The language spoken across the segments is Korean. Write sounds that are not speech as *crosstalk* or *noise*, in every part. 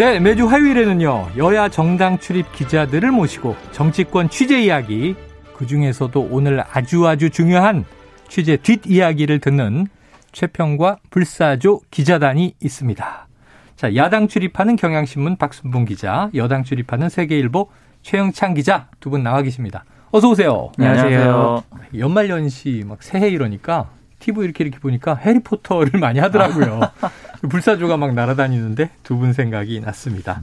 네, 매주 화요일에는요, 여야 정당 출입 기자들을 모시고 정치권 취재 이야기, 그 중에서도 오늘 아주 아주 중요한 취재 뒷이야기를 듣는 최평과 불사조 기자단이 있습니다. 자, 야당 출입하는 경향신문 박순봉 기자, 여당 출입하는 세계일보 최영창 기자 두 분 나와 계십니다. 어서 오세요. 안녕하세요. 연말 연시 막 새해 이러니까 TV 이렇게 이렇게 보니까 해리포터를 많이 하더라고요. *laughs* 불사조가 막 날아다니는데 두 분 생각이 났습니다.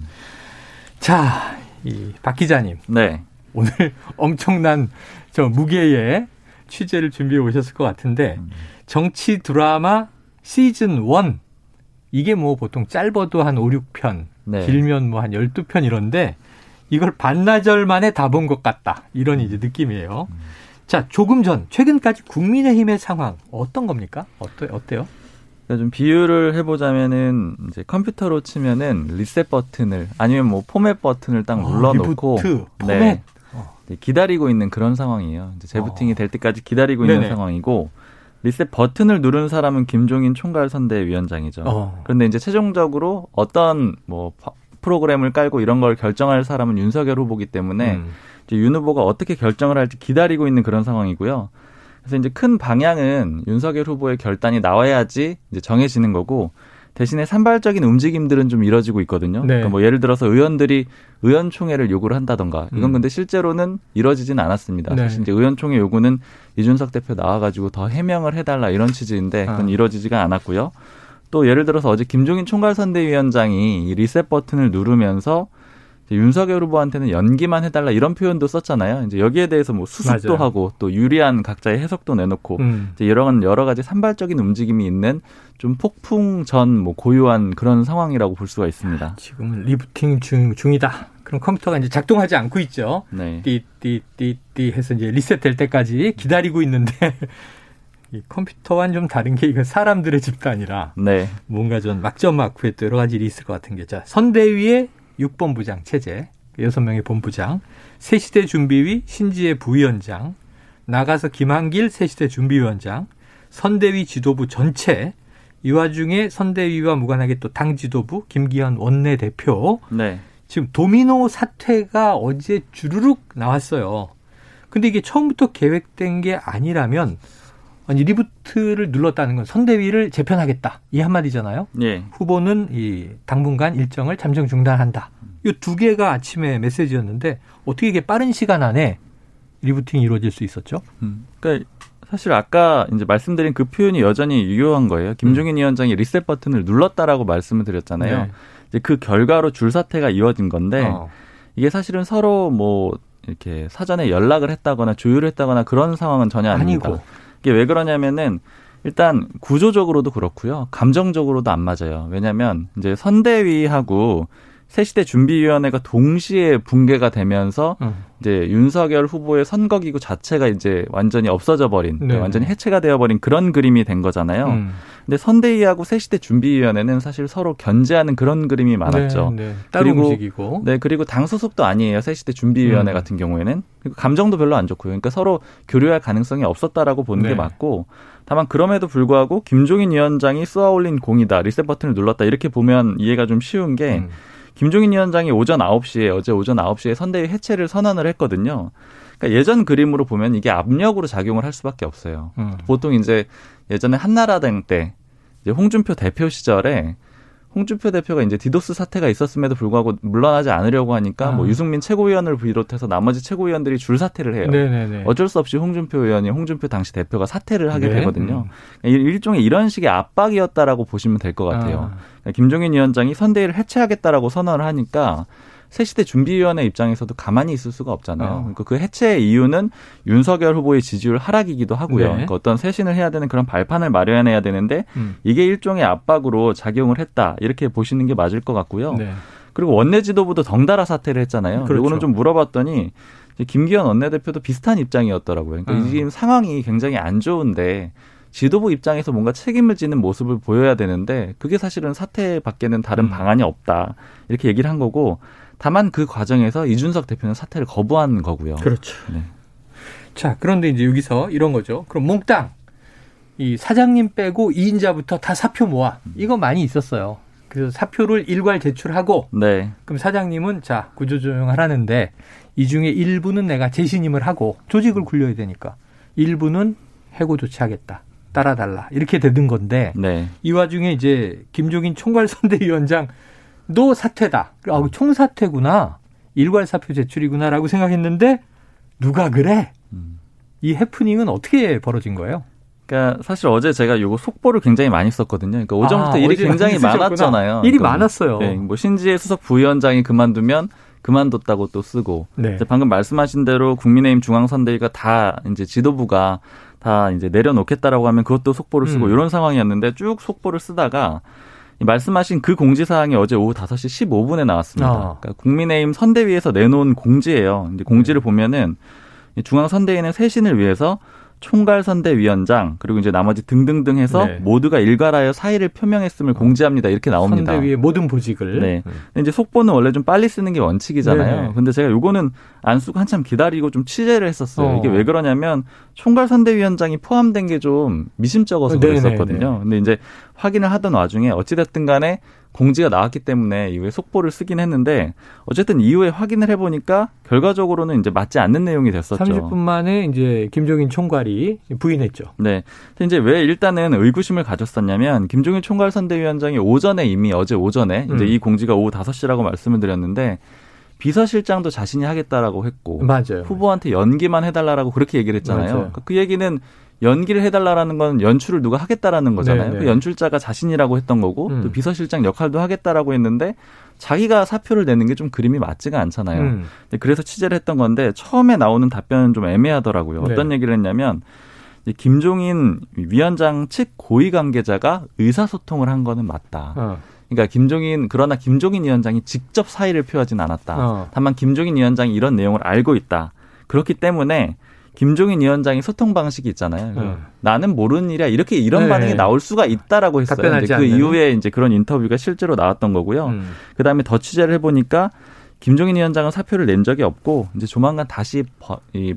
자, 이 박 기자님. 네. 오늘 *laughs* 엄청난 저 무게의 취재를 준비해 오셨을 것 같은데 정치 드라마 시즌 1 이게 뭐 보통 짧아도 한 5, 6편, 네. 길면 뭐 한 12편 이런데 이걸 반나절 만에 다 본 것 같다. 이런 이제 느낌이에요. 자, 조금 전 최근까지 국민의힘의 상황 어떤 겁니까? 어때 어때요? 그러니까 좀 비유를 해보자면은 이제 컴퓨터로 치면은 리셋 버튼을 아니면 뭐 포맷 버튼을 딱 어, 눌러놓고 포맷. 네, 어. 네, 기다리고 있는 그런 상황이에요. 이제 재부팅이 어. 될 때까지 기다리고 네네. 있는 상황이고 리셋 버튼을 누른 사람은 김종인 총괄 선대위원장이죠. 어. 그런데 이제 최종적으로 어떤 뭐 파- 프로그램을 깔고 이런 걸 결정할 사람은 윤석열 후보기 때문에 음. 이제 윤 후보가 어떻게 결정을 할지 기다리고 있는 그런 상황이고요. 그래서 이제 큰 방향은 윤석열 후보의 결단이 나와야지 이제 정해지는 거고 대신에 산발적인 움직임들은 좀 이뤄지고 있거든요. 네. 그러니까 뭐 예를 들어서 의원들이 의원총회를 요구를 한다던가 이건 음. 근데 실제로는 이뤄지진 않았습니다. 네. 사실 이제 의원총회 요구는 이준석 대표 나와가지고 더 해명을 해달라 이런 취지인데 그건 아. 이뤄지지가 않았고요. 또 예를 들어서 어제 김종인 총괄선대위원장이 이 리셋 버튼을 누르면서 윤석열 후보한테는 연기만 해달라 이런 표현도 썼잖아요. 이제 여기에 대해서 뭐 수습도 맞아요. 하고 또 유리한 각자의 해석도 내놓고 음. 이제 이런 여러 가지 산발적인 움직임이 있는 좀 폭풍 전 뭐 고요한 그런 상황이라고 볼 수가 있습니다. 지금은 리부팅 중, 중이다. 그럼 컴퓨터가 이제 작동하지 않고 있죠. 네. 띠띠띠띠 해서 이제 리셋될 때까지 기다리고 있는데 *laughs* 이 컴퓨터와는 좀 다른 게 이거 사람들의 집단이라 네. 뭔가 좀 막전막후에 또 여러 가지 일이 있을 것 같은 게 자, 선대위의 6본부장 체제, 여섯 명의 본부장, 새시대 준비위 신지혜 부위원장, 나가서 김한길 새시대 준비위원장, 선대위 지도부 전체, 이 와중에 선대위와 무관하게 또 당 지도부 김기현 원내대표, 네. 지금 도미노 사태가 어제 주르륵 나왔어요. 근데 이게 처음부터 계획된 게 아니라면 아니 리부트를 눌렀다는 건 선대위를 재편하겠다 이 한마디잖아요. 예. 후보는 이 당분간 일정을 잠정 중단한다. 이 두 개가 아침에 메시지였는데 어떻게 이게 빠른 시간 안에 리부팅이 이루어질 수 있었죠? 음. 그러니까 사실 아까 이제 말씀드린 그 표현이 여전히 유효한 거예요. 김종인 위원장이 리셋 버튼을 눌렀다라고 말씀을 드렸잖아요. 네. 이제 그 결과로 줄 사태가 이어진 건데 어. 이게 사실은 서로 뭐 이렇게 사전에 연락을 했다거나 조율을 했다거나 그런 상황은 전혀 아닙니다. 아니고. 이게 왜 그러냐면은 일단 구조적으로도 그렇고요. 감정적으로도 안 맞아요. 왜냐면 이제 선대위하고 새시대 준비위원회가 동시에 붕괴가 되면서 음. 이제 윤석열 후보의 선거기구 자체가 이제 완전히 없어져 버린, 네. 완전히 해체가 되어 버린 그런 그림이 된 거잖아요. 음. 근데 선대위하고 새시대 준비위원회는 사실 서로 견제하는 그런 그림이 많았죠. 네, 네. 따로 그리고 움직이고. 네, 그리고 당 소속도 아니에요. 새시대 준비위원회 음. 같은 경우에는. 그리고 감정도 별로 안 좋고요. 그러니까 서로 교류할 가능성이 없었다라고 보는 네. 게 맞고, 다만 그럼에도 불구하고 김종인 위원장이 쏘아 올린 공이다, 리셋 버튼을 눌렀다 이렇게 보면 이해가 좀 쉬운 게 음. 김종인 위원장이 오전 9시에 어제 오전 9시에 선대위 해체를 선언을 했거든요. 그러니까 예전 그림으로 보면 이게 압력으로 작용을 할 수밖에 없어요. 음. 보통 이제 예전에 한나라당 때 이제 홍준표 대표 시절에 홍준표 대표가 이제 디도스 사태가 있었음에도 불구하고 물러나지 않으려고 하니까 아. 뭐 유승민 최고위원을 비롯해서 나머지 최고위원들이 줄 사퇴를 해요. 네네네. 어쩔 수 없이 홍준표 의원이 홍준표 당시 대표가 사퇴를 하게 네. 되거든요. 음. 일- 일종의 이런 식의 압박이었다라고 보시면 될 것 같아요. 아. 그러니까 김종인 위원장이 선대위를 해체하겠다라고 선언을 하니까 새시대 준비위원회 입장에서도 가만히 있을 수가 없잖아요. 어. 그러니까 그 해체의 이유는 윤석열 후보의 지지율 하락이기도 하고요. 네. 그러니까 어떤 쇄신을 해야 되는 그런 발판을 마련해야 되는데 음. 이게 일종의 압박으로 작용을 했다 이렇게 보시는 게 맞을 것 같고요. 네. 그리고 원내 지도부도 덩달아 사퇴를 했잖아요. 그렇죠. 이거는 좀 물어봤더니 김기현 원내대표도 비슷한 입장이었더라고요. 그러니까 음. 지금 상황이 굉장히 안 좋은데 지도부 입장에서 뭔가 책임을 지는 모습을 보여야 되는데 그게 사실은 사퇴밖에는 다른 음. 방안이 없다 이렇게 얘기를 한 거고 다만 그 과정에서 이준석 대표는 사퇴를 거부한 거고요. 그렇죠. 네. 자 그런데 이제 여기서 이런 거죠. 그럼 몽땅 이 사장님 빼고 2인자부터 다 사표 모아 이거 많이 있었어요. 그래서 사표를 일괄 제출하고 네. 그럼 사장님은 자 구조 조정하라는데 이 중에 일부는 내가 재신임을 하고 조직을 굴려야 되니까 일부는 해고 조치하겠다. 따라달라 이렇게 되는 건데 네. 이 와중에 이제 김종인 총괄선대위원장 도 사퇴다. 아, 총사퇴구나. 일괄 사표 제출이구나라고 생각했는데 누가 그래? 음. 이 해프닝은 어떻게 벌어진 거예요? 그러니까 사실 어제 제가 요거 속보를 굉장히 많이 썼거든요. 그러니까 오전부터 아, 일이 굉장히 많았잖아요. 일이 그러니까 많았어요. 네, 뭐 신지혜 수석 부위원장이 그만두면 그만뒀다고 또 쓰고 네. 방금 말씀하신 대로 국민의힘 중앙선대위가 다 이제 지도부가 다 이제 내려놓겠다라고 하면 그것도 속보를 쓰고 음. 이런 상황이었는데 쭉 속보를 쓰다가 말씀하신 그 공지 사항이 어제 오후 5시 15분에 나왔습니다. 아. 그러니까 국민의힘 선대위에서 내놓은 공지예요. 이제 공지를 네. 보면은 중앙 선대위는 쇄신을 위해서 총괄선대위원장 그리고 이제 나머지 등등등 해서 네. 모두가 일괄하여 사의를 표명했음을 공지합니다. 이렇게 나옵니다. 선대위의 모든 보직을. 네. 네. 근데 이제 속보는 원래 좀 빨리 쓰는 게 원칙이잖아요. 네. 근데 제가 요거는 안 쓰고 한참 기다리고 좀 취재를 했었어요. 어. 이게 왜 그러냐면 총괄선대위원장이 포함된 게 좀 미심쩍어서 네, 네, 그랬었거든요. 네. 근데 이제 확인을 하던 와중에 어찌됐든 간에 공지가 나왔기 때문에 이후에 속보를 쓰긴 했는데 어쨌든 이후에 확인을 해보니까 결과적으로는 이제 맞지 않는 내용이 됐었죠. 30분 만에 이제 김종인 총괄이 부인했죠. 네. 이제 왜 일단은 의구심을 가졌었냐면 김종인 총괄 선대위원장이 오전에 이미 어제 오전에 음. 이제 이 공지가 오후 5시라고 말씀을 드렸는데 비서실장도 자신이 하겠다라고 했고 맞아요. 후보한테 연기만 해달라고 그렇게 얘기를 했잖아요. 그러니까 그 얘기는 연기를 해달라라는 건 연출을 누가 하겠다라는 거잖아요. 네, 네. 그 연출자가 자신이라고 했던 거고 음. 또 비서실장 역할도 하겠다라고 했는데 자기가 사표를 내는 게 좀 그림이 맞지가 않잖아요. 음. 그래서 취재를 했던 건데 처음에 나오는 답변은 좀 애매하더라고요. 네. 어떤 얘기를 했냐면 김종인 위원장 측 고위 관계자가 의사소통을 한 거는 맞다. 어. 그러니까 김종인 그러나 김종인 위원장이 직접 사의를 표하진 않았다. 어. 다만 김종인 위원장이 이런 내용을 알고 있다. 그렇기 때문에 김종인 위원장의 소통 방식이 있잖아요. 음. 나는 모르는 일이야. 이렇게 이런 네. 반응이 나올 수가 있다라고 했어요. 이제 그 않는. 이후에 이제 그런 인터뷰가 실제로 나왔던 거고요. 음. 그다음에 더 취재를 해보니까 김종인 위원장은 사표를 낸 적이 없고 이제 조만간 다시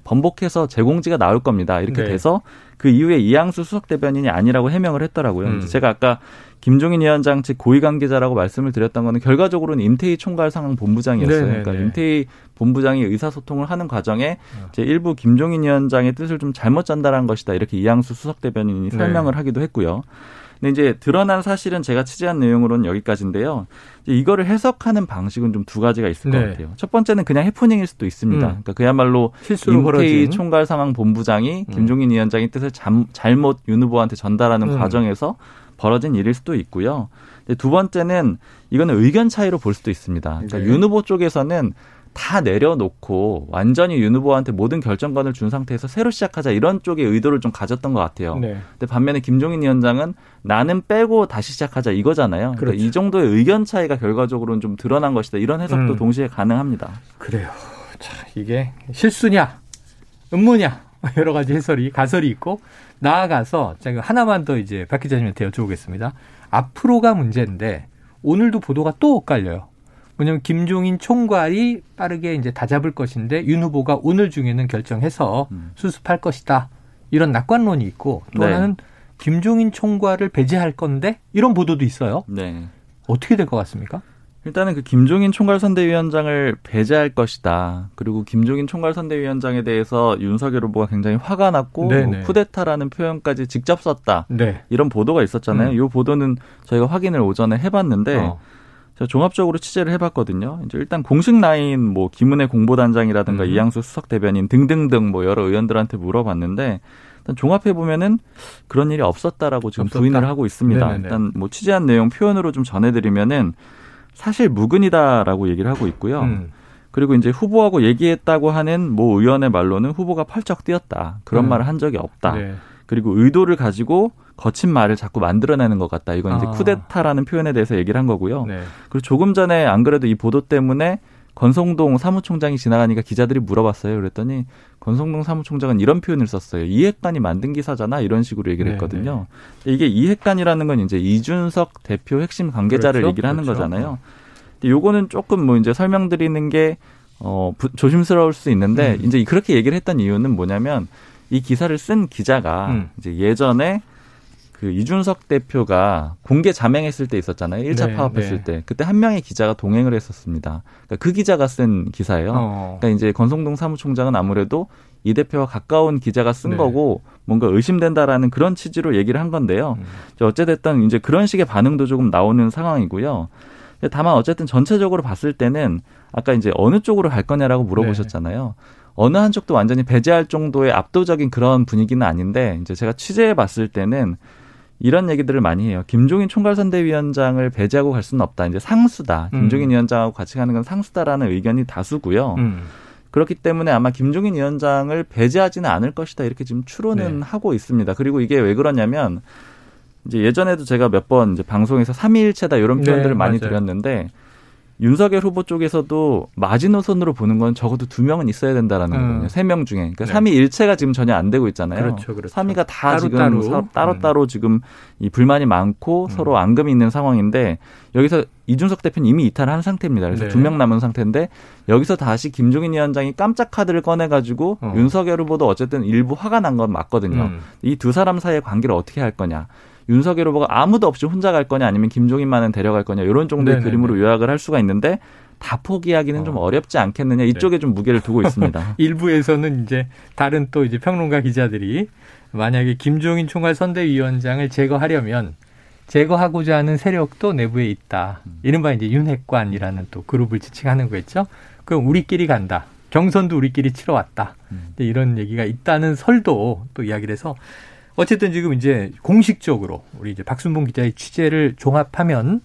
번복해서 재공지가 나올 겁니다. 이렇게 네. 돼서 그 이후에 이양수 수석 대변인이 아니라고 해명을 했더라고요. 음. 제가 아까 김종인 위원장 측 고위 관계자라고 말씀을 드렸던 거는 결과적으로는 임태희 총괄 상황 본부장이었어요. 네네네. 그러니까 임태희 본부장이 의사소통을 하는 과정에 어. 제 일부 김종인 위원장의 뜻을 좀 잘못 전달한 것이다. 이렇게 이양수 수석 대변인이 네. 설명을 네. 하기도 했고요. 근데 이제 드러난 사실은 제가 취재한 내용으로는 여기까지인데요. 이거를 해석하는 방식은 좀 두 가지가 있을 네. 것 같아요. 첫 번째는 그냥 해프닝일 수도 있습니다. 음. 그러니까 그야말로 임태희 총괄 상황 본부장이 음. 김종인 위원장의 뜻을 잠, 잘못 윤 후보한테 전달하는 음. 과정에서 벌어진 일일 수도 있고요. 두 번째는 이거는 의견 차이로 볼 수도 있습니다. 그러니까 네. 윤 후보 쪽에서는 다 내려놓고 완전히 윤 후보한테 모든 결정권을 준 상태에서 새로 시작하자 이런 쪽의 의도를 좀 가졌던 것 같아요. 네. 근데 반면에 김종인 위원장은 나는 빼고 다시 시작하자 이거잖아요. 그러니까 그렇죠. 그러니까 이 정도의 의견 차이가 결과적으로는 좀 드러난 것이다. 이런 해석도 음. 동시에 가능합니다. 그래요. 자, 이게 실수냐, 음모냐 *laughs* 여러 가지 해설이 가설이 있고 나아가서 제가 하나만 더 이제 박 기자님한테 여쭤보겠습니다. 앞으로가 문제인데 오늘도 보도가 또 엇갈려요. 왜냐하면 김종인 총괄이 빠르게 이제 다 잡을 것인데 윤 후보가 오늘 중에는 결정해서 음. 수습할 것이다. 이런 낙관론이 있고 또 네. 하나는 김종인 총괄을 배제할 건데 이런 보도도 있어요. 네. 어떻게 될 것 같습니까? 일단은 그 김종인 총괄선대위원장을 배제할 것이다. 그리고 김종인 총괄선대위원장에 대해서 윤석열 후보가 굉장히 화가 났고 뭐 쿠데타라는 표현까지 직접 썼다. 네. 이런 보도가 있었잖아요. 음. 이 보도는 저희가 확인을 오전에 해봤는데 어. 제가 종합적으로 취재를 해봤거든요. 이제 일단 공식 라인 뭐 김은혜 공보단장이라든가 음. 이양수 수석 대변인 등등등 뭐 여러 의원들한테 물어봤는데 일단 종합해 보면은 그런 일이 없었다라고 지금 없었다. 부인을 하고 있습니다. 네네네. 일단 뭐 취재한 내용 표현으로 좀 전해드리면은 사실 무근이다라고 얘기를 하고 있고요. 음. 그리고 이제 후보하고 얘기했다고 하는 모 의원의 말로는 후보가 펄쩍 뛰었다. 그런 음. 말을 한 적이 없다. 네. 그리고 의도를 가지고 거친 말을 자꾸 만들어내는 것 같다. 이건 이제 아. 쿠데타라는 표현에 대해서 얘기를 한 거고요. 네. 그리고 조금 전에 안 그래도 이 보도 때문에 권성동 사무총장이 지나가니까 기자들이 물어봤어요. 그랬더니 권성동 사무총장은 이런 표현을 썼어요. 이핵관이 만든 기사잖아. 이런 식으로 얘기를 네, 했거든요. 네. 이게 이핵관이라는 건 이제 이준석 대표 핵심 관계자를 그렇죠? 얘기를 하는 그렇죠. 거잖아요. 근데 요거는 조금 뭐 이제 설명드리는 게 어, 부, 조심스러울 수 있는데 음. 이제 그렇게 얘기를 했던 이유는 뭐냐면 이 기사를 쓴 기자가 음. 이제 예전에 그 이준석 대표가 공개 자맹했을 때 있었잖아요. 1차 네, 파업했을 네. 때. 그때 한 명의 기자가 동행을 했었습니다. 그러니까 그 기자가 쓴 기사예요. 어. 그러니까 이제 권성동 사무총장은 아무래도 이 대표와 가까운 기자가 쓴 네. 거고 뭔가 의심된다라는 그런 취지로 얘기를 한 건데요. 음. 어찌됐든 이제 그런 식의 반응도 조금 나오는 상황이고요. 다만 어쨌든 전체적으로 봤을 때는 아까 이제 어느 쪽으로 갈 거냐라고 물어보셨잖아요. 네. 어느 한쪽도 완전히 배제할 정도의 압도적인 그런 분위기는 아닌데 이제 제가 취재해 봤을 때는 이런 얘기들을 많이 해요. 김종인 총괄선대위원장을 배제하고 갈 수는 없다. 이제 상수다. 음. 김종인 음. 위원장하고 같이 가는 건 상수다라는 의견이 다수고요. 음. 그렇기 때문에 아마 김종인 위원장을 배제하지는 않을 것이다. 이렇게 지금 추론은 네. 하고 있습니다. 그리고 이게 왜 그러냐면 이제 예전에도 제가 몇 번 이제 방송에서 삼위일체다 이런 네, 표현들을 네, 많이 맞아요. 드렸는데 윤석열 후보 쪽에서도 마지노선으로 보는 건 적어도 두 명은 있어야 된다라는 음. 거거든요. 세 명 중에. 그러니까 네. 3위 일체가 지금 전혀 안 되고 있잖아요. 그렇죠, 그렇죠. 3위가 다 따로, 지금 따로 따로, 따로 음. 지금 이 불만이 많고 음. 서로 앙금이 있는 상황인데 여기서 이준석 대표는 이미 이탈한 상태입니다. 그래서 네. 두명 남은 상태인데 여기서 다시 김종인 위원장이 깜짝 카드를 꺼내가지고 어. 윤석열 후보도 어쨌든 일부 화가 난 건 맞거든요. 음. 이두 사람 사이의 관계를 어떻게 할 거냐. 윤석열 후보가 아무도 없이 혼자 갈 거냐 아니면 김종인만은 데려갈 거냐 이런 정도의 네네네. 그림으로 요약을 할 수가 있는데 다 포기하기는 어. 좀 어렵지 않겠느냐 이쪽에 네. 좀 무게를 두고 있습니다. *laughs* 일부에서는 이제 다른 또 이제 평론가 기자들이 만약에 김종인 총괄 선대위원장을 제거하려면 제거하고자 하는 세력도 내부에 있다. 음. 이른바 이제 윤핵관이라는 또 그룹을 지칭하는 거겠죠. 그럼 우리끼리 간다. 경선도 우리끼리 치러 왔다. 음. 이런 얘기가 있다는 설도 또 이야기를 해서 어쨌든 지금 이제 공식적으로 우리 이제 박순봉 기자의 취재를 종합하면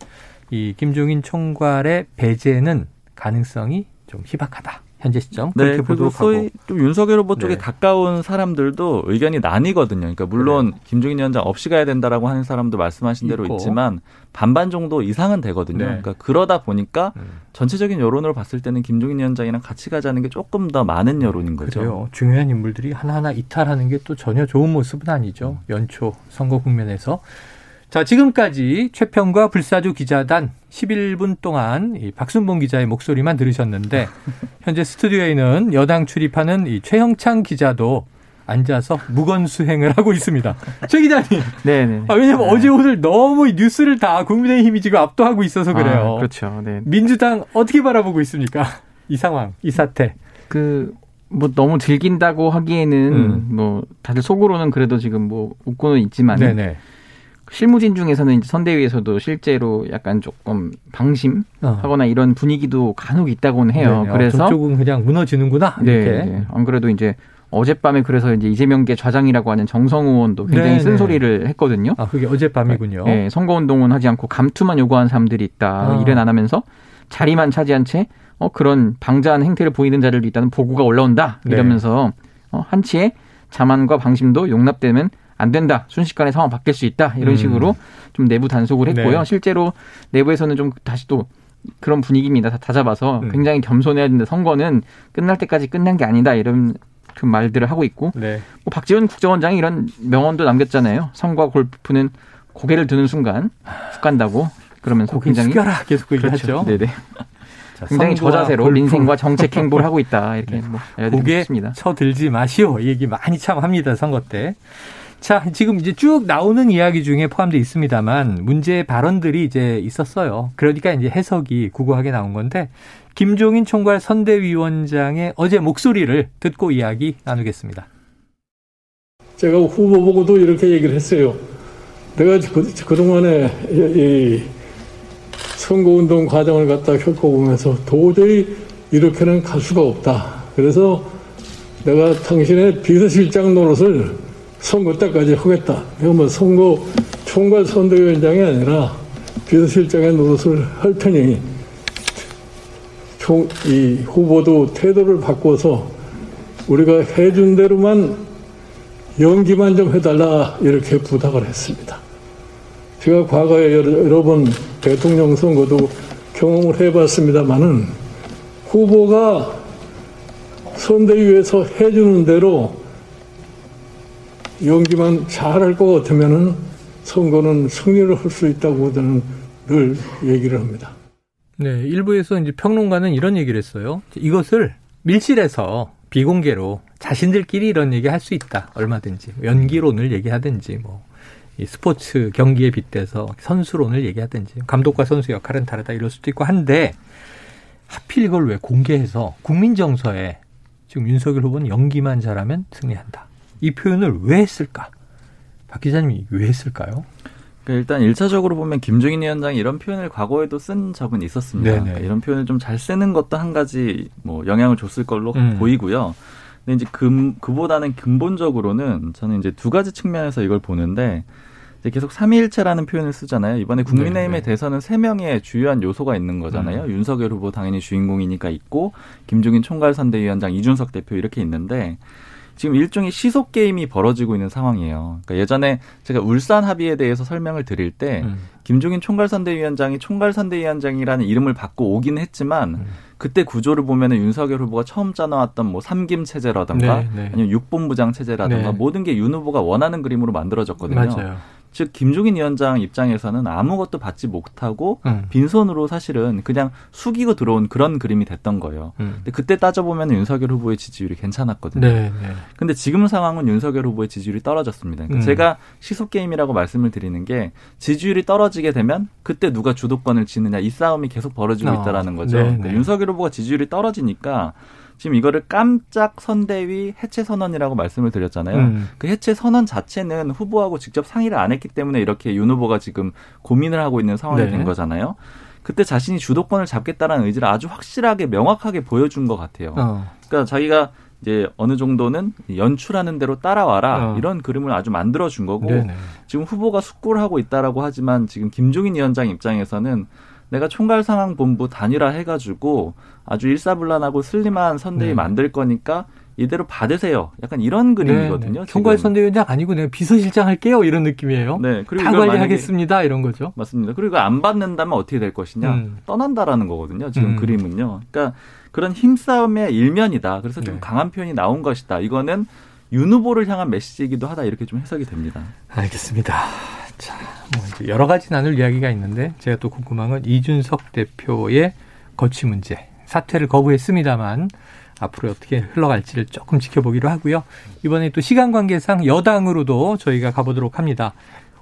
이 김종인 총괄의 배제는 가능성이 좀 희박하다. 현재 시점 네, 그렇게 보도록 소위 하고. 좀 윤석열 후보 쪽에 네. 가까운 사람들도 의견이 나뉘거든요. 그러니까 물론 네. 김종인 위원장 없이 가야 된다라고 하는 사람도 말씀하신 대로 있고. 있지만 반반 정도 이상은 되거든요. 네. 그러니까 그러다 보니까 음. 전체적인 여론으로 봤을 때는 김종인 위원장이랑 같이 가자는 게 조금 더 많은 여론인 거죠. 그래요. 중요한 인물들이 하나하나 이탈하는 게 또 전혀 좋은 모습은 아니죠. 연초 선거 국면에서. 자, 지금까지 최평과 불사조 기자단 11분 동안 이 박순봉 기자의 목소리만 들으셨는데 *laughs* 현재 스튜디오에는 여당 출입하는 이 최형창 기자도 앉아서 무건 수행을 하고 있습니다. 최 기자님. 네네. *laughs* 아, 왜냐면 네. 어제 오늘 너무 뉴스를 다 국민의힘이 지금 압도하고 있어서 그래요. 아, 그렇죠. 네. 민주당 어떻게 바라보고 있습니까? *laughs* 이 상황, 이 사태. 그, 뭐 너무 즐긴다고 하기에는 음. 뭐 다들 속으로는 그래도 지금 뭐 웃고는 있지만 네네. 실무진 중에서는 이제 선대위에서도 실제로 약간 조금 방심하거나 어. 이런 분위기도 간혹 있다고는 해요. 네네. 아, 그래서 저쪽은 그냥 무너지는구나. 네, 이렇게. 네. 안 그래도 이제 어젯밤에 그래서 이제 이재명계 좌장이라고 하는 정성우 의원도 굉장히 네네. 쓴소리를 했거든요. 아, 그게 어젯밤이군요. 네, 선거운동은 하지 않고 감투만 요구하는 사람들이 있다. 아. 일은 안 하면서 자리만 차지한 채 어, 그런 방자한 행태를 보이는 자들도 있다는 보고가 올라온다. 네. 이러면서 네. 어, 한치의 자만과 방심도 용납되면 안 된다. 순식간에 상황 바뀔 수 있다. 이런 음. 식으로 좀 내부 단속을 했고요. 네. 실제로 내부에서는 좀 다시 또 그런 분위기입니다. 다, 다 잡아서 음. 굉장히 겸손해야 되는데 선거는 끝날 때까지 끝난 게 아니다. 이런 그 말들을 하고 있고 네. 뭐 박지원 국정원장이 이런 명언도 남겼잖아요. 선거 골프는 고개를 드는 순간 훅 간다고 그러면서 굉장히 숙여라 계속 얘기하죠. 그렇죠. 네네. 자, 굉장히 저자세로 골프. 민생과 정책 행보를 하고 있다 이렇게 네. 뭐 싶습니다. 쳐들지 마시오 얘기 많이 참 합니다 선거 때. 자, 지금 이제 쭉 나오는 이야기 중에 포함되어 있습니다만 문제 발언들이 이제 있었어요. 그러니까 이제 해석이 구구하게 나온 건데 김종인 총괄 선대위원장의 어제 목소리를 듣고 이야기 나누겠습니다. 제가 후보 보고도 이렇게 얘기를 했어요. 내가 그, 동안에 이 선거운동 과정을 갖다 겪어보면서 도저히 이렇게는 갈 수가 없다. 그래서 내가 당신의 비서실장 노릇을 선거 때까지 하겠다. 내가 뭐 선거 총괄 선대위원장이 아니라 비서실장의 노릇을 할 테니 총, 이 후보도 태도를 바꿔서 우리가 해준 대로만 연기만 좀 해달라 이렇게 부탁을 했습니다. 제가 과거에 여러, 번 대통령 선거도 경험을 해봤습니다만은 후보가 선대위에서 해주는 대로 연기만 잘할 것 같으면은 선거는 승리를 할 수 있다고 저는 늘 얘기를 합니다. 네, 일부에서 이제 평론가는 이런 얘기를 했어요. 이것을 밀실에서 비공개로 자신들끼리 이런 얘기 할 수 있다. 얼마든지. 연기론을 얘기하든지, 뭐, 이 스포츠 경기에 빗대서 선수론을 얘기하든지, 감독과 선수 역할은 다르다 이럴 수도 있고 한데, 하필 이걸 왜 공개해서 국민정서에 지금 윤석열 후보는 연기만 잘하면 승리한다. 이 표현을 왜 했을까? 박 기자님이 왜 했을까요? 그러니까 일단 일차적으로 보면 김종인 위원장이 이런 표현을 과거에도 쓴 적은 있었습니다. 그러니까 이런 표현을 좀 잘 쓰는 것도 한 가지 뭐 영향을 줬을 걸로 음. 보이고요. 근데 이제 그, 그보다는 근본적으로는 저는 이제 두 가지 측면에서 이걸 보는데 이제 계속 삼위일체라는 표현을 쓰잖아요. 이번에 국민의힘에 대해서는 세 명의 주요한 요소가 있는 거잖아요. 음. 윤석열 후보 당연히 주인공이니까 있고 김종인 총괄 선대위원장 이준석 대표 이렇게 있는데 지금 일종의 시속 게임이 벌어지고 있는 상황이에요. 그러니까 예전에 제가 울산 합의에 대해서 설명을 드릴 때 음. 김종인 총괄선대위원장이 총괄선대위원장이라는 이름을 받고 오긴 했지만 음. 그때 구조를 보면은 윤석열 후보가 처음 짜놓았던 뭐 삼김 체제라든가 네, 네. 아니면 육본부장 체제라든가 네. 모든 게 윤 후보가 원하는 그림으로 만들어졌거든요. 맞아요. 즉 김종인 위원장 입장에서는 아무것도 받지 못하고 음. 빈손으로 사실은 그냥 숙이고 들어온 그런 그림이 됐던 거예요. 음. 근데 그때 따져보면 윤석열 후보의 지지율이 괜찮았거든요. 네, 네. 근데 지금 상황은 윤석열 후보의 지지율이 떨어졌습니다. 그러니까 음. 제가 시속 게임이라고 말씀을 드리는 게 지지율이 떨어지게 되면 그때 누가 주도권을 쥐느냐 이 싸움이 계속 벌어지고 어. 있다라는 거죠. 네, 그러니까 윤석열 후보가 지지율이 떨어지니까 지금 이거를 깜짝 선대위 해체 선언이라고 말씀을 드렸잖아요. 음. 그 해체 선언 자체는 후보하고 직접 상의를 안 했기 때문에 이렇게 윤 후보가 지금 고민을 하고 있는 상황이 네. 된 거잖아요. 그때 자신이 주도권을 잡겠다라는 의지를 아주 확실하게 명확하게 보여준 것 같아요. 어. 그러니까 자기가 이제 어느 정도는 연출하는 대로 따라와라 어. 이런 그림을 아주 만들어 준 거고 네네. 지금 후보가 숙고를 하고 있다라고 하지만 지금 김종인 위원장 입장에서는 내가 총괄상황본부 단일화 해가지고 아주 일사불란하고 슬림한 선대위 네. 만들 거니까 이대로 받으세요. 약간 이런 그림이거든요. 네, 네. 총괄 선대위원장 아니고 내가 비서실장 할게요. 이런 느낌이에요. 네, 그리고 다 관리하겠습니다. 이런 거죠. 맞습니다. 그리고 안 받는다면 어떻게 될 것이냐? 음. 떠난다라는 거거든요. 지금 음. 그림은요. 그러니까 그런 힘싸움의 일면이다. 그래서 좀 네. 강한 표현이 나온 것이다. 이거는 윤 후보를 향한 메시지이기도 하다. 이렇게 좀 해석이 됩니다. 알겠습니다. 자, 뭐 여러 가지 나눌 이야기가 있는데 제가 또 궁금한 건 이준석 대표의 거취 문제. 사퇴를 거부했습니다만 앞으로 어떻게 흘러갈지를 조금 지켜보기로 하고요. 이번에 또 시간 관계상 여당으로도 저희가 가보도록 합니다.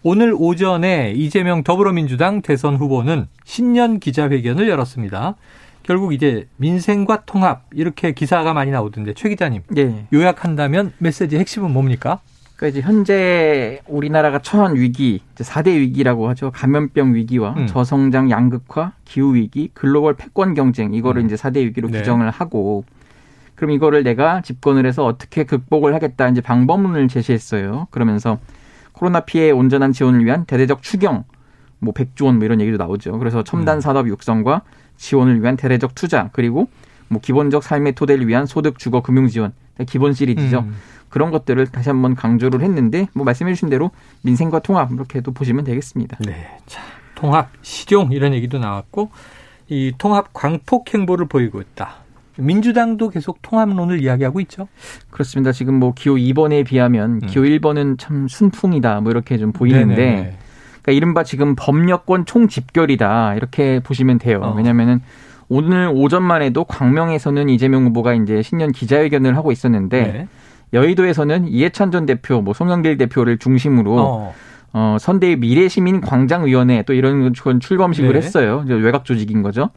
오늘 오전에 이재명 더불어민주당 대선 후보는 신년 기자회견을 열었습니다. 결국 이제 민생과 통합 이렇게 기사가 많이 나오던데 최 기자님 네. 요약한다면 메시지 핵심은 뭡니까? 그러니까 이제 현재 우리나라가 처한 위기, 4대 위기라고 하죠. 감염병 위기와 음. 저성장 양극화, 기후 위기, 글로벌 패권 경쟁 이거를 음. 이제 4대 위기로 네. 규정을 하고 그럼 이거를 내가 집권을 해서 어떻게 극복을 하겠다 이제 방법론을 제시했어요. 그러면서 코로나 피해 온전한 지원을 위한 대대적 추경 뭐 100조 원 뭐 이런 얘기도 나오죠. 그래서 첨단 음. 산업 육성과 지원을 위한 대대적 투자 그리고 뭐 기본적 삶의 토대를 위한 소득 주거 금융 지원 기본 시리즈죠. 음. 그런 것들을 다시 한번 강조를 했는데 뭐 말씀해 주신 대로 민생과 통합 이렇게도 보시면 되겠습니다. 네. 자, 통합 실용 이런 얘기도 나왔고 이 통합 광폭 행보를 보이고 있다. 민주당도 계속 통합론을 이야기하고 있죠. 그렇습니다. 지금 뭐 기호 2번에 비하면 음. 기호 1번은 참 순풍이다. 뭐 이렇게 좀 보이는데 네네. 그러니까 이른바 지금 법력권 총집결이다. 이렇게 보시면 돼요. 어. 왜냐면은 오늘 오전만 해도 광명에서는 이재명 후보가 이제 신년 기자회견을 하고 있었는데 네. 여의도에서는 이해찬 전 대표, 뭐 송영길 대표를 중심으로 어. 어, 선대위 미래시민 광장위원회 또 이런 건 출범식을 네. 했어요. 외곽 조직인 거죠.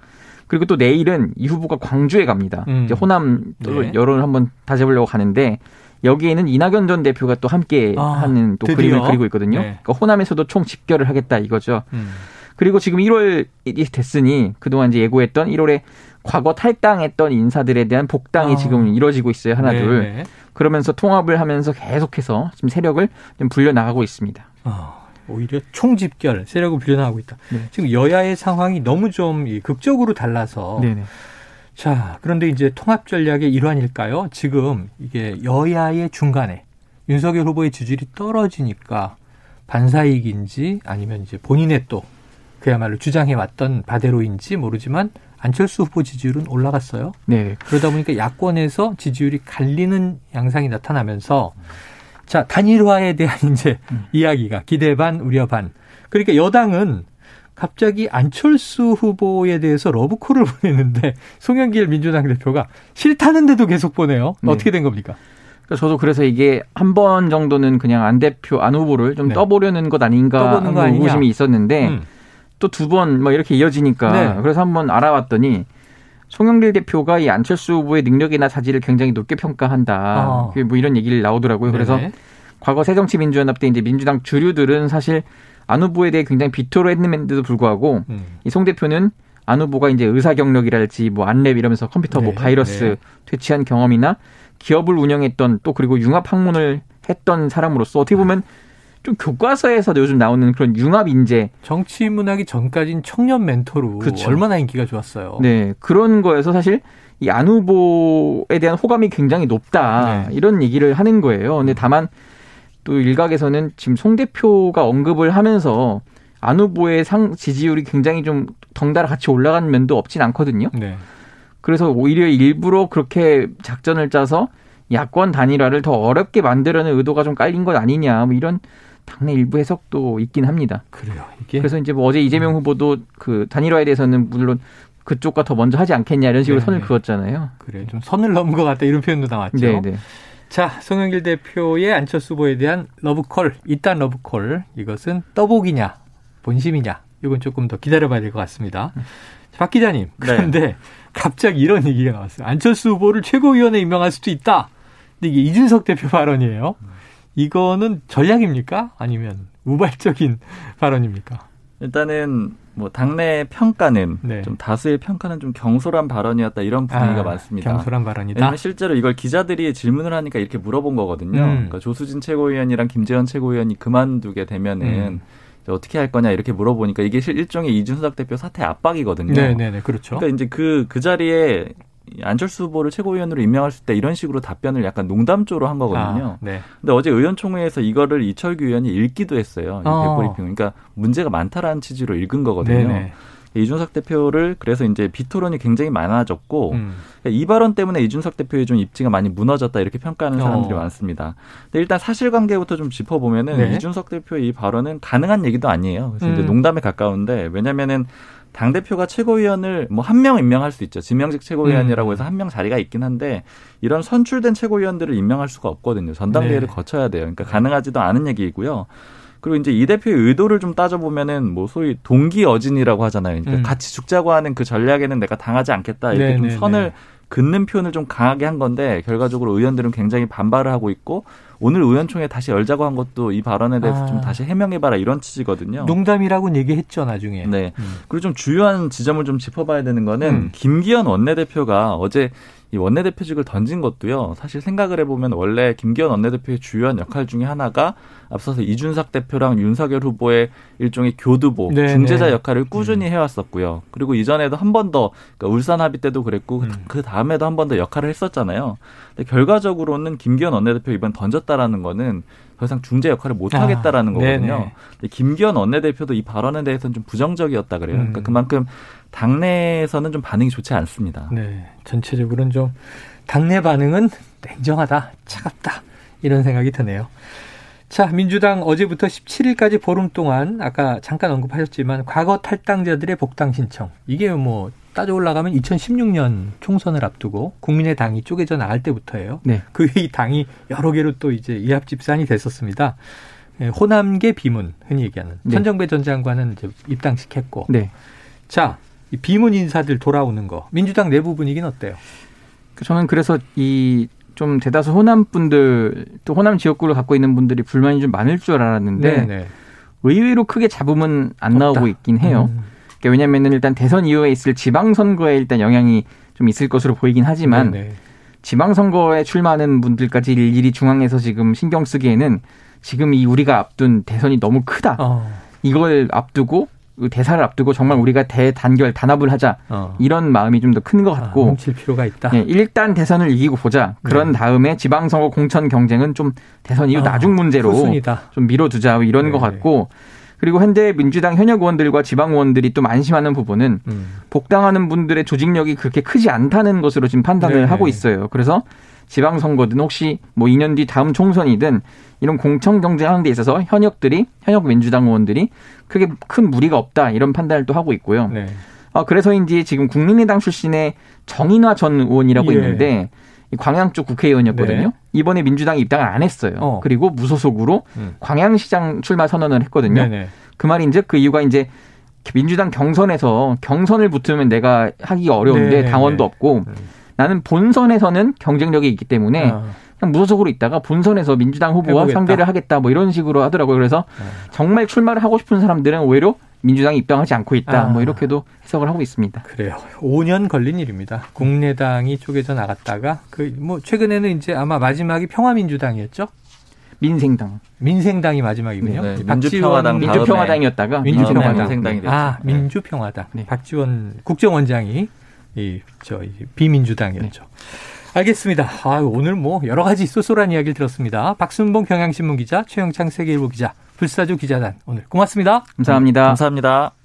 그리고 또 내일은 이 후보가 광주에 갑니다. 음. 이제 호남 또 네. 여론을 한번 다져보려고 가는데 여기에는 이낙연 전 대표가 또 함께 아, 하는 또 드디어? 그림을 그리고 있거든요. 네. 그러니까 호남에서도 총 집결을 하겠다 이거죠. 음. 그리고 지금 1월이 됐으니 그동안 이제 예고했던 1월에 과거 탈당했던 인사들에 대한 복당이 아. 지금 이루어지고 있어요. 하나 네 둘. 네. 그러면서 통합을 하면서 계속해서 지금 세력을 좀 불려 나가고 있습니다. 아. 오히려 총집결 세력을 불려나가고 있다. 네. 지금 여야의 상황이 너무 좀 극적으로 달라서 네네. 자, 그런데 이제 통합 전략의 일환일까요? 지금 이게 여야의 중간에 윤석열 후보의 지지율이 떨어지니까 반사이익인지 아니면 이제 본인의 또 그야말로 주장해 왔던 바대로인지 모르지만 안철수 후보 지지율은 올라갔어요. 네. 그러다 보니까 야권에서 지지율이 갈리는 양상이 나타나면서 자, 단일화에 대한 *laughs* 이제 음. 이야기가 기대 반 우려 반. 그러니까 여당은 갑자기 안철수 후보에 대해서 러브콜을 *laughs* 보냈는데 송영길 민주당 대표가 싫다는데도 계속 보내요. 네. 어떻게 된 겁니까? 그러니까 저도 그래서 이게 한 번 정도는 그냥 안 대표 안 후보를 좀 네. 떠보려는 것 아닌가 하는 의구심이 있었는데 음. 또 두 번뭐 이렇게 이어지니까 네. 그래서 한번 알아봤더니 송영길 대표가 이 안철수 후보의 능력이나 자질을 굉장히 높게 평가한다. 어. 뭐 이런 얘기를 나오더라고요. 그래서 네네. 과거 새정치민주연합 때 이제 민주당 주류들은 사실 안 후보에 대해 굉장히 비토로 했는데도 불구하고 음. 이송 대표는 안 후보가 이제 의사 경력이랄지 뭐 안랩 이러면서 컴퓨터 뭐 네. 뭐 바이러스 네. 퇴치한 경험이나 기업을 운영했던 또 그리고 융합 학문을 했던 사람으로서 어떻게 보면 좀 교과서에서도 요즘 나오는 그런 융합 인재 정치 문학이 전까진 청년 멘토로 그렇죠. 얼마나 인기가 좋았어요. 네 그런 거에서 사실 이 안 후보에 대한 호감이 굉장히 높다 네. 이런 얘기를 하는 거예요. 근데 다만 또 일각에서는 지금 송 대표가 언급을 하면서 안 후보의 상 지지율이 굉장히 좀 덩달아 같이 올라간 면도 없진 않거든요. 네. 그래서 오히려 일부러 그렇게 작전을 짜서 야권 단일화를 더 어렵게 만들려는 의도가 좀 깔린 것 아니냐 뭐 이런 당내 일부 해석도 있긴 합니다. 그래요. 이게 그래서 이제 뭐 어제 이재명 음. 후보도 그 단일화에 대해서는 물론 그쪽과 더 먼저 하지 않겠냐 이런 식으로 네 선을 그었잖아요. 그래 좀 선을 넘은 것 같다 이런 표현도 나왔죠. 네, 네. 자, 송영길 대표의 안철수 후보에 대한 러브콜, 이딴 러브콜, 이것은 떠보기냐, 본심이냐, 이건 조금 더 기다려봐야 될 것 같습니다. 박 기자님, 네. 그런데 네. 갑자기 이런 얘기가 나왔어요. 안철수 후보를 최고위원에 임명할 수도 있다. 근데 이게 이준석 대표 발언이에요. 이거는 전략입니까? 아니면 우발적인 *laughs* 발언입니까? 일단은 뭐 당내 평가는 네. 좀 다수의 평가는 좀 경솔한 발언이었다 이런 분위기가 아, 많습니다. 경솔한 발언이다. 실제로 이걸 기자들이 질문을 하니까 이렇게 물어본 거거든요. 음. 그러니까 조수진 최고위원이랑 김재현 최고위원이 그만두게 되면은 음. 어떻게 할 거냐 이렇게 물어보니까 이게 일종의 이준석 대표 사퇴 압박이거든요. 네, 네, 네, 그렇죠. 그러니까 이제 그그 그 자리에 안철수 후보를 최고위원으로 임명할 때 이런 식으로 답변을 약간 농담조로 한 거거든요. 아, 네. 근데 어제 의원총회에서 이거를 이철규 의원이 읽기도 했어요. 이 어. 백브리핑. 그러니까 문제가 많다라는 취지로 읽은 거거든요. 네네. 이준석 대표를 그래서 이제 비토론이 굉장히 많아졌고 음. 그러니까 이 발언 때문에 이준석 대표의 좀 입지가 많이 무너졌다 이렇게 평가하는 사람들이 어. 많습니다. 근데 일단 사실관계부터 좀 짚어보면은 네. 이준석 대표의 이 발언은 가능한 얘기도 아니에요. 그래서 음. 이제 농담에 가까운데 왜냐면은 당 대표가 최고위원을 뭐 한 명 임명할 수 있죠. 지명직 최고위원이라고 음. 해서 한 명 자리가 있긴 한데 이런 선출된 최고위원들을 임명할 수가 없거든요. 전당대회를 네. 거쳐야 돼요. 그러니까 가능하지도 않은 얘기이고요. 그리고 이제 이 대표의 의도를 좀 따져보면은 뭐 소위 동기 어진이라고 하잖아요. 그러니까 음. 같이 죽자고 하는 그 전략에는 내가 당하지 않겠다 이렇게 네, 좀 네, 선을 네. 긋는 표현을 좀 강하게 한 건데 결과적으로 의원들은 굉장히 반발을 하고 있고 오늘 의원총회 다시 열자고 한 것도 이 발언에 대해서 아. 좀 다시 해명해봐라 이런 취지거든요. 농담이라고 얘기했죠 나중에. 네. 음. 그리고 좀 주요한 지점을 좀 짚어봐야 되는 거는 음. 김기현 원내대표가 어제 이 원내대표직을 던진 것도요. 사실 생각을 해보면 원래 김기현 원내대표의 주요한 역할 중에 하나가 앞서서 이준석 대표랑 윤석열 후보의 일종의 교두보, 네네. 중재자 네. 역할을 꾸준히 음. 해왔었고요. 그리고 이전에도 한 번 더, 그러니까 울산 합의 때도 그랬고, 음. 그 다음에도 한 번 더 역할을 했었잖아요. 근데 결과적으로는 김기현 원내대표 이번 던졌다라는 거는 더 이상 중재 역할을 못 하겠다라는 아, 거거든요. 김기현 원내대표도 이 발언에 대해서는 좀 부정적이었다 그래요. 그러니까 음. 그만큼 당내에서는 좀 반응이 좋지 않습니다. 네. 전체적으로는 좀 당내 반응은 냉정하다, 차갑다 이런 생각이 드네요. 자, 민주당 어제부터 17일까지 보름 동안 아까 잠깐 언급하셨지만 과거 탈당자들의 복당 신청 이게 뭐 따져 올라가면 2016년 총선을 앞두고 국민의 당이 쪼개져 나갈 때부터예요. 네. 그이 당이 여러 개로 또 이제 이합 집산이 됐었습니다. 예, 호남계 비문 흔히 얘기하는 네. 천정배 전 장관은 이제 입당시켰고. 네. 자, 이 비문 인사들 돌아오는 거 민주당 내부 분위기는 어때요? 그 저는 그래서 이 좀 대다수 호남 분들 또 호남 지역구를 갖고 있는 분들이 불만이 좀 많을 줄 알았는데 네네. 네. 의외로 크게 잡음은 안 없다. 나오고 있긴 해요. 음. 그러니까 왜냐면은 일단 대선 이후에 있을 지방선거에 일단 영향이 좀 있을 것으로 보이긴 하지만 네네. 지방선거에 출마하는 분들까지 일일이 중앙에서 지금 신경 쓰기에는 지금 이 우리가 앞둔 대선이 너무 크다. 어. 이걸 앞두고 대사를 앞두고 정말 우리가 대단결 단합을 하자 어. 이런 마음이 좀 더 큰것 아, 같고 뭉칠 필요가 있다. 예, 일단 대선을 이기고 보자. 그런 네. 다음에 지방선거 공천 경쟁은 좀 대선 이후 아, 나중 문제로 후순이다. 좀 미뤄두자 이런 네. 것 같고 그리고 현재 민주당 현역 의원들과 지방 의원들이 또 안심하는 부분은 음. 복당하는 분들의 조직력이 그렇게 크지 않다는 것으로 지금 판단을 네. 하고 있어요. 그래서 지방선거든 혹시 뭐 2년 뒤 다음 총선이든 이런 공천 경쟁하는 데 있어서 현역들이 현역 민주당 의원들이 크게 큰 무리가 없다 이런 판단을 또 하고 있고요. 네. 아, 그래서인지 지금 국민의당 출신의 정인화 전 의원이라고 예. 있는데 이 광양 쪽 국회의원이었거든요. 네. 이번에 민주당 입당을 안 했어요. 어. 그리고 무소속으로 음. 광양시장 출마 선언을 했거든요. 네네. 그 말인즉 그 이유가 이제 민주당 경선에서 경선을 붙으면 내가 하기가 어려운데 네네. 당원도 없고 음. 나는 본선에서는 경쟁력이 있기 때문에 아, 그냥 무소속으로 있다가 본선에서 민주당 후보와 해보겠다. 상대를 하겠다 뭐 이런 식으로 하더라고요. 그래서 네. 정말 출마를 하고 싶은 사람들은 오히려 민주당에 입당하지 않고 있다. 아. 뭐 이렇게도 해석을 하고 있습니다. 그래요. 5년 걸린 일입니다. 국내당이 쪼개져 나갔다가 그 뭐 최근에는 이제 아마 마지막이 평화민주당이었죠. 민생당. 민생당이 마지막이군요. 네, 박지원 민주평화당 민주평화당이었다가 민주평화당. 민생당이 됐죠. 아, 네. 민주평화당. 네. 박지원 국정원장이 이, 저, 이 비민주당이었죠. 알겠습니다. 아, 오늘 뭐 여러 가지 쏠쏠한 이야기를 들었습니다. 박순봉 경향신문 기자, 최영창 세계일보 기자, 불사조 기자단 오늘 고맙습니다. 감사합니다. 감사합니다.